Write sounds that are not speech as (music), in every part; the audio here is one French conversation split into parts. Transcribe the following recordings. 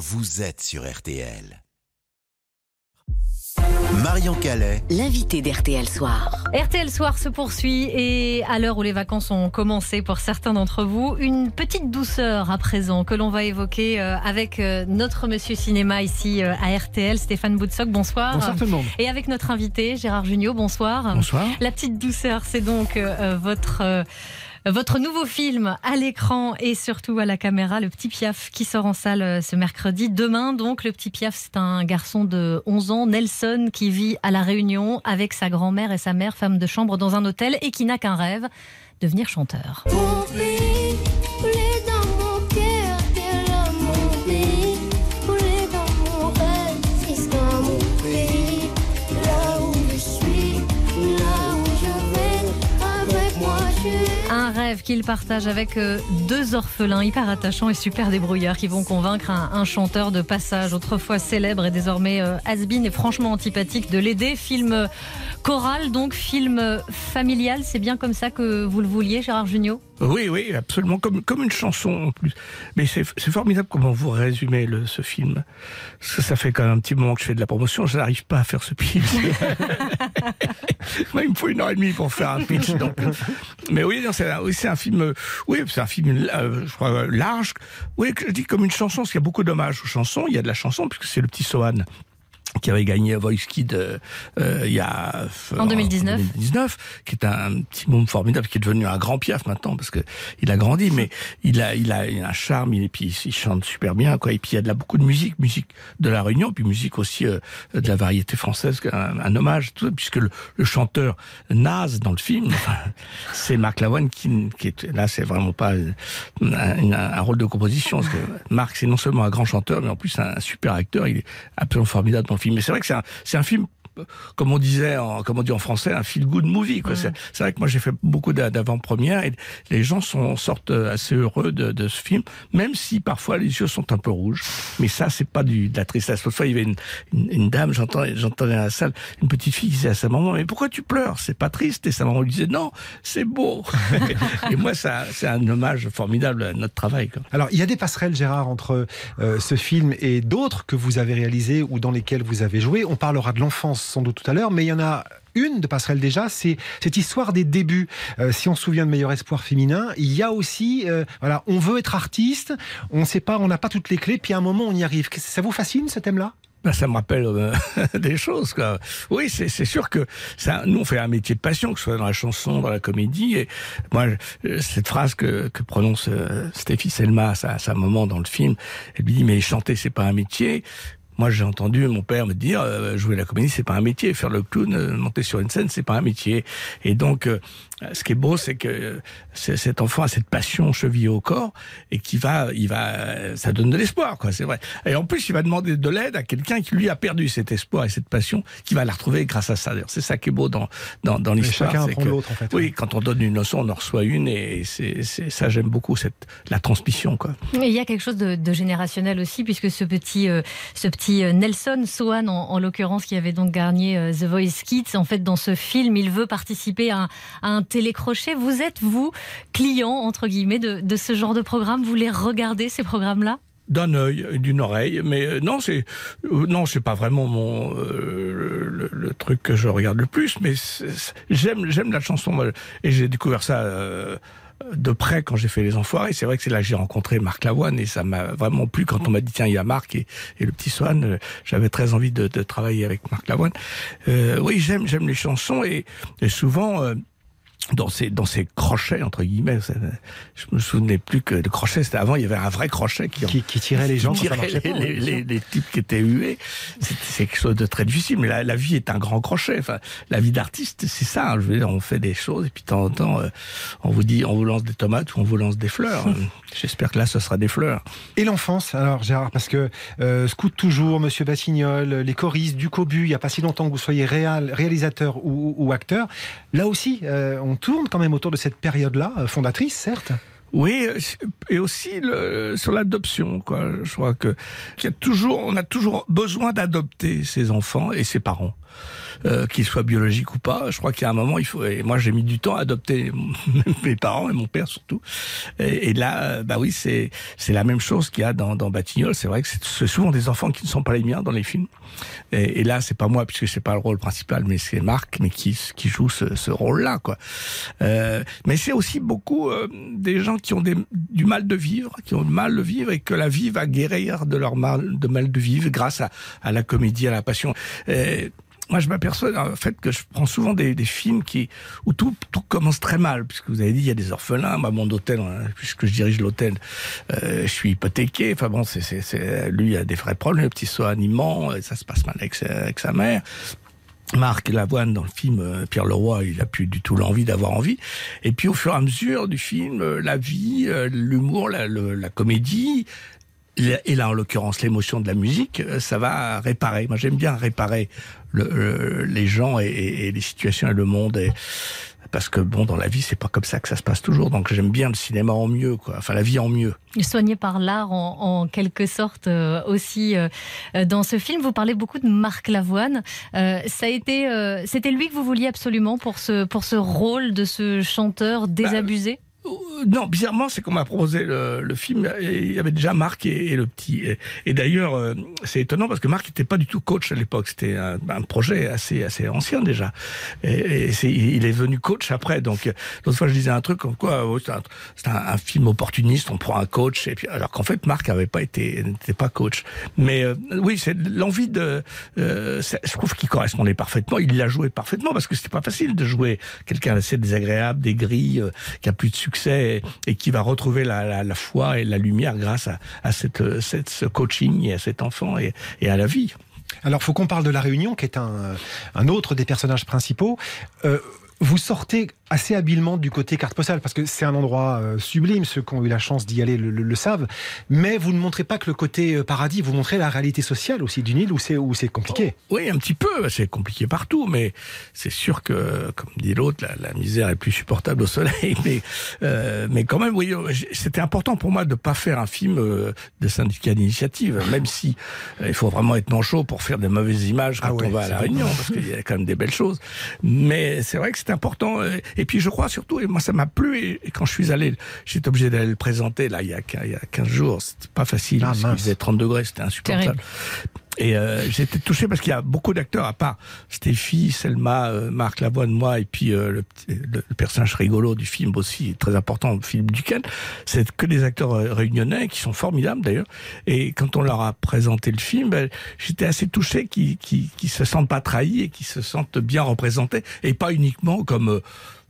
vous êtes sur RTL. Marion Calais, L'invité d'RTL Soir. RTL Soir se poursuit et à l'heure où les vacances ont commencé pour certains d'entre vous, une petite douceur à présent que l'on va évoquer euh, avec euh, notre monsieur cinéma ici euh, à RTL, Stéphane Boutsock, bonsoir. Bonsoir tout le monde. Et avec notre invité Gérard Junior, bonsoir. Bonsoir. La petite douceur, c'est donc votre... votre nouveau film à l'écran et surtout à la caméra, Le Petit Piaf, qui sort en salle euh, ce mercredi. Demain, donc, Le Petit Piaf, c'est un garçon de 11 ans, Nelson, qui vit à La Réunion avec sa grand-mère et sa mère, femme de chambre, dans un hôtel et qui n'a qu'un rêve, devenir chanteur. Qu'il partage avec euh, deux orphelins hyper attachants et super débrouillards qui vont convaincre un, chanteur de passage, autrefois célèbre et désormais euh, has-been et franchement antipathique, de l'aider. Film euh, choral, donc film familial. C'est bien comme ça que vous le vouliez, Gérard Jugnot? Oui, oui, absolument, comme, comme une chanson en plus. Mais c'est c'est formidable comment vous résumez le, ce film. Parce que ça fait quand même un petit moment que je fais de la promotion, je n'arrive pas à faire ce pitch. (laughs) Moi, il me faut une heure et demie pour faire un pitch. Donc. Mais oui, c'est un, oui, un film, oui, c'est un film, euh, je crois, euh, large. Oui, je dis comme une chanson, parce qu'il y a beaucoup d'hommages aux chansons. Il y a de la chanson, puisque c'est le petit Sohan qui avait gagné Voice Kid euh, euh, il y a euh, En 2019. 2019, qui est un petit môme formidable, qui est devenu un grand piaf maintenant parce que il a grandi, mais il a il a, il a un charme, il, et puis il chante super bien quoi. Et puis il y a de la beaucoup de musique, musique de la Réunion, puis musique aussi euh, de la variété française, un, un hommage, tout ça, puisque le, le chanteur Naz dans le film, (laughs) c'est Marc Lavoine qui, qui est là, c'est vraiment pas un, un- un rôle de composition, parce que Marc c'est non seulement un grand chanteur, mais en plus un, un super acteur, il est absolument formidable dans le Mais c'est vrai que c'est un film comme on disait, en, comme on dit en français, un feel good movie. Quoi. C'est, c'est vrai que moi j'ai fait beaucoup d'a- d'avant-premières et les gens sont sortent assez heureux de, de ce film, même si parfois les yeux sont un peu rouges. Mais ça, c'est pas du, de la tristesse. L'autre fois, il y avait une, une, une dame, j'entendais, j'entendais à la salle, une petite fille qui disait à sa maman, mais pourquoi tu pleures? C'est pas triste. Et sa maman lui disait, non, c'est beau. (laughs) et moi, ça, c'est un hommage formidable à notre travail. Quoi. Alors, il y a des passerelles, Gérard, entre euh, ce film et d'autres que vous avez réalisés ou dans lesquels vous avez joué. On parlera de l'enfance sans doute tout à l'heure, mais il y en a une de passerelle déjà, c'est cette histoire des débuts. Euh, si on se souvient de Meilleur Espoir féminin, il y a aussi, euh, voilà, on veut être artiste, on sait pas, on n'a pas toutes les clés, puis à un moment on y arrive. Ça vous fascine ce thème-là? Ben, ça me rappelle euh, (laughs) des choses. Quoi. Oui, c'est sûr que ça, nous, on fait un métier de passion, que ce soit dans la chanson, dans la comédie. Et moi, cette phrase que, prononce Stéphie Selma à sa, à sa maman dans le film, elle lui dit, mais chanter, c'est pas un métier. Moi, j'ai entendu mon père me dire, euh, jouer la comédie, c'est pas un métier. Faire le clown, euh, monter sur une scène, c'est pas un métier. Et donc, euh, ce qui est beau, c'est que euh, cet enfant a cette passion chevillée au corps et qui va, il va, euh, ça donne de l'espoir, quoi. C'est vrai. Et en plus, il va demander de l'aide à quelqu'un qui lui a perdu cet espoir et cette passion, qui va la retrouver grâce à ça. D'ailleurs, c'est ça qui est beau dans dans, dans l'histoire. chacun c'est apprend l'autre, en fait. Oui, quand on donne une leçon, on en reçoit une et c'est c'est- ça, j'aime beaucoup cette la transmission, quoi. Et il y a quelque chose de, de générationnel aussi, puisque ce petit, euh, ce petit euh, Nelson Sohan, en, en l'occurrence, qui avait donc gagné euh, The Voice Kids, en fait, dans ce film, il veut participer à à un télécrochet. Vous êtes, vous, client, entre guillemets, de, ce genre de programme? Vous les regardez, ces programmes-là? D'un œil, d'une oreille, mais euh, non, c'est euh, non, c'est pas vraiment mon euh, le, truc que je regarde le plus, mais j'aime j'aime la chanson et j'ai découvert ça de près quand j'ai fait les Enfoirés. C'est vrai que c'est là que j'ai rencontré Marc Lavoine et ça m'a vraiment plu quand on m'a dit tiens il y a Marc et, le petit Swan. J'avais très envie de, travailler avec Marc Lavoine. Oui, j'aime j'aime les chansons et souvent. Dans ces dans ces crochets entre guillemets, je me souvenais plus que le crochet c'était avant il y avait un vrai crochet qui qui, qui tirait les gens qui ça tirait les, pas, les, bien sûr. les- les types qui étaient hués. C'est quelque chose de très difficile, mais la, la vie est un grand crochet. Enfin, la vie d'artiste, c'est ça. hein. Je veux dire, on fait des choses et puis de temps en temps, euh, on vous dit, on vous lance des tomates ou on vous lance des fleurs. (laughs) J'espère que là, ce sera des fleurs. Et l'enfance, alors Gérard, parce que euh, Scout toujours, Monsieur Batignol, les choristes du Cobu, il n'y a pas si longtemps que vous soyez réal, réalisateur ou, ou acteur. Là aussi, euh, on tourne quand même autour de cette période-là, euh, fondatrice, certes. Oui, euh, et aussi le, sur l'adoption, quoi. Je crois que qu'il y a toujours, on a toujours besoin d'adopter ses enfants et ses parents. Euh, qu'ils soient biologiques ou pas, je crois qu'il y a un moment, il faut. Et moi, j'ai mis du temps à adopter (laughs) mes parents et mon père surtout. Et, là, euh, bah oui, c'est c'est la même chose qu'il y a dans, dans Batignolles. C'est vrai que c'est souvent des enfants qui ne sont pas les miens dans les films. Et, et là, c'est pas moi puisque c'est pas le rôle principal, mais c'est Marc, mais qui qui joue ce, ce rôle-là, quoi. Euh, mais c'est aussi beaucoup euh, des gens qui ont du mal de vivre, qui ont du mal de vivre et que la vie va guérir de leur mal de mal de vivre grâce à, à la comédie, à la passion. Et, moi, je m'aperçois en fait que je prends souvent des, films qui où tout, tout commence très mal, puisque vous avez dit il y a des orphelins. Moi, mon hôtel, hein, puisque je dirige l'hôtel, euh, je suis hypothéqué. Enfin bon, c'est, lui il a des vrais problèmes, le petit soin animant, ça se passe mal avec avec sa mère. Marc Lavoine dans le film euh, Pierre Leroy, il a plus du tout l'envie d'avoir envie. Et puis au fur et à mesure du film, euh, la vie, euh, l'humour, la, comédie, et là en l'occurrence l'émotion de la musique, ça va réparer. Moi j'aime bien réparer le, le- les gens et- et les situations et le monde. Et, parce que bon, dans la vie, c'est pas comme ça que ça se passe toujours. Donc j'aime bien le cinéma en mieux, quoi. Enfin la vie en mieux. Soigné par l'art en, en quelque sorte euh, aussi euh, euh, dans ce film. Vous parlez beaucoup de Marc Lavoine. Euh, ça a été, c'était lui que vous vouliez absolument pour ce pour ce rôle de ce chanteur désabusé? Euh, Non, bizarrement, c'est qu'on m'a proposé le, le film. Il y avait déjà Marc et, le petit. Et, d'ailleurs, euh, c'est étonnant parce que Marc n'était pas du tout coach à l'époque. C'était un, projet assez assez ancien déjà. Et, c'est- il est venu coach après. Donc l'autre fois, je disais un truc comme quoi oh, c'est un, un, film opportuniste. On prend un coach. Et puis alors qu'en fait, Marc avait pas été n'était pas coach. Mais euh, oui, c'est l'envie de. Euh, je trouve qu'il correspondait parfaitement. Il l'a joué parfaitement parce que c'était pas facile de jouer quelqu'un d'assez désagréable, des grilles, euh, qui a plus de succès et, qui va retrouver la, foi et la lumière grâce à, cette, ce coaching et à cet enfant et, à la vie. Alors, faut qu'on parle de La Réunion, qui est un, un autre des personnages principaux. Euh, vous sortez assez habilement du côté carte postale, parce que c'est un endroit euh, sublime, ceux qui ont eu la chance d'y aller le, le- le savent, mais vous ne montrez pas que le côté euh, paradis, vous montrez la réalité sociale aussi d'une île où c'est où c'est compliqué. Oui, un petit peu. C'est compliqué partout, mais c'est sûr que, comme dit l'autre, la, la misère est plus supportable au soleil. (laughs) Mais, euh, mais quand même, oui, euh, c'était important pour moi de pas faire un film de syndicat d'initiative, même si il faut vraiment être manchot pour faire des mauvaises images quand Ah ouais, on va à la. Réunion, parce qu'il y a quand même des belles choses. Mais c'est vrai que c'est important. Et puis je crois surtout, et moi ça m'a plu, et, et quand je suis allé, j'étais obligé d'aller le présenter là il y a, quin- il y a 15 jours, c'était pas facile, Ah, parce mince. faisait 30 degrés, c'était insupportable. Et euh, été touché parce qu'il y a beaucoup d'acteurs, à part Stéphie, Selma, euh, Marc Lavoine, moi, et puis euh, le, le- le personnage rigolo du film aussi, très important, Philippe Duquesne. C'est que des acteurs euh, réunionnais qui sont formidables d'ailleurs. Et quand on leur a présenté le film, ben, j'étais assez touché qu'ils qu'ils qu'ils se sentent pas trahis et qu'ils se sentent bien représentés et pas uniquement comme euh,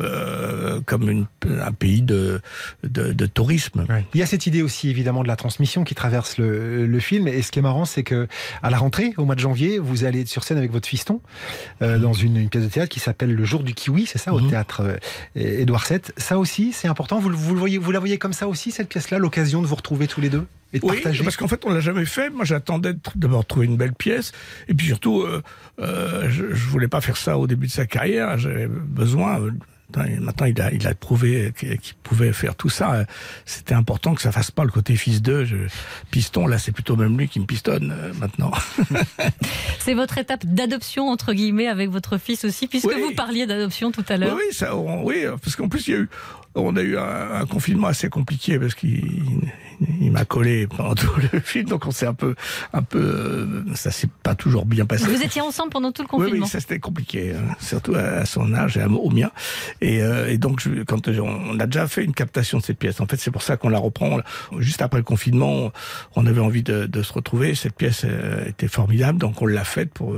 euh, comme une, un pays de, de, de tourisme. Il y a cette idée aussi évidemment de la transmission qui traverse le, le film. Et ce qui est marrant, c'est que à la rentrée, au mois de janvier, vous allez être sur scène avec votre fiston euh, dans une, une pièce de théâtre qui s'appelle Le Jour du Kiwi, c'est ça, au Mhm. théâtre euh, Édouard VII. Ça aussi, c'est important. Vous, le- vous le voyez, vous la voyez comme ça aussi cette pièce-là, l'occasion de vous retrouver tous les deux et de Oui, partager. parce qu'en fait, on l'a jamais fait. Moi, j'attendais me retrouver une belle pièce. Et puis surtout, euh, euh, je, je voulais pas faire ça au début de sa carrière. J'avais besoin. Maintenant, il a, il a prouvé qu'il pouvait faire tout ça. C'était important que ça fasse pas le côté fils d'eux. Je- Piston, là, c'est plutôt même lui qui me pistonne euh, maintenant. (laughs) C'est votre étape d'adoption entre guillemets avec votre fils aussi, puisque Oui. vous parliez d'adoption tout à l'heure. oui, ça, on- oui, parce qu'en plus, il y a eu, on a eu un, un confinement assez compliqué parce qu'il il m'a collé pendant tout le (laughs) film, donc on s'est un peu, un peu, euh, ça s'est pas toujours bien passé. Vous étiez ensemble pendant tout le Oui, confinement. oui, ça c'était compliqué, hein, surtout à son âge et à- au mien. Et, euh, et donc, je- quand on, a déjà fait une captation de cette pièce, en fait, c'est pour ça qu'on la reprend. Juste après le confinement, on avait envie de, de se retrouver. Cette pièce euh, était formidable, donc on l'a faite pour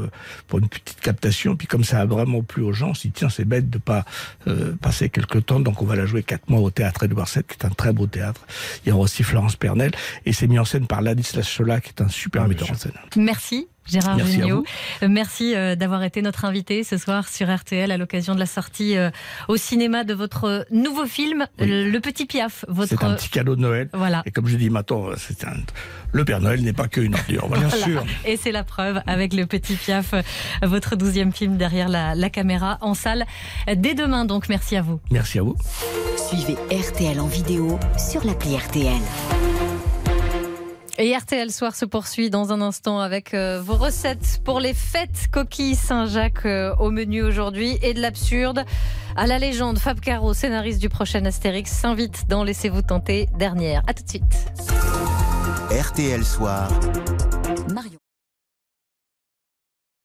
pour une petite captation. Puis comme ça a vraiment plu aux gens, on s'est dit tiens, c'est bête de pas euh, passer quelques temps, donc on va la jouer quatre mois au théâtre Édouard VII, qui est un très beau théâtre. Il y aura aussi Florence Pernel, et c'est mis en scène par Ladislas Chola, qui est un super Ah, metteur en scène. Merci. Gérard Merci à Jugnot. vous. Euh, Merci euh, d'avoir été notre invité ce soir sur RTL à l'occasion de la sortie euh, au cinéma de votre nouveau film, Oui. Le Petit Piaf. Votre C'est un petit cadeau de Noël. voilà. Et comme je dis maintenant, c'est un... le Père Noël n'est pas qu'une ordure. Voilà. Bien sûr. Et c'est la preuve avec Le Petit Piaf, votre douzième film derrière la, la caméra en salle dès demain. Donc merci à vous. Merci à vous. Suivez RTL en vidéo sur l'appli RTL. Et RTL Soir se poursuit dans un instant avec euh, vos recettes pour les fêtes coquilles Saint-Jacques euh, au menu aujourd'hui et de l'absurde à la légende. Fab Caro, scénariste du prochain Astérix, s'invite dans Laissez-vous tenter dernière. À tout de suite. RTL Soir,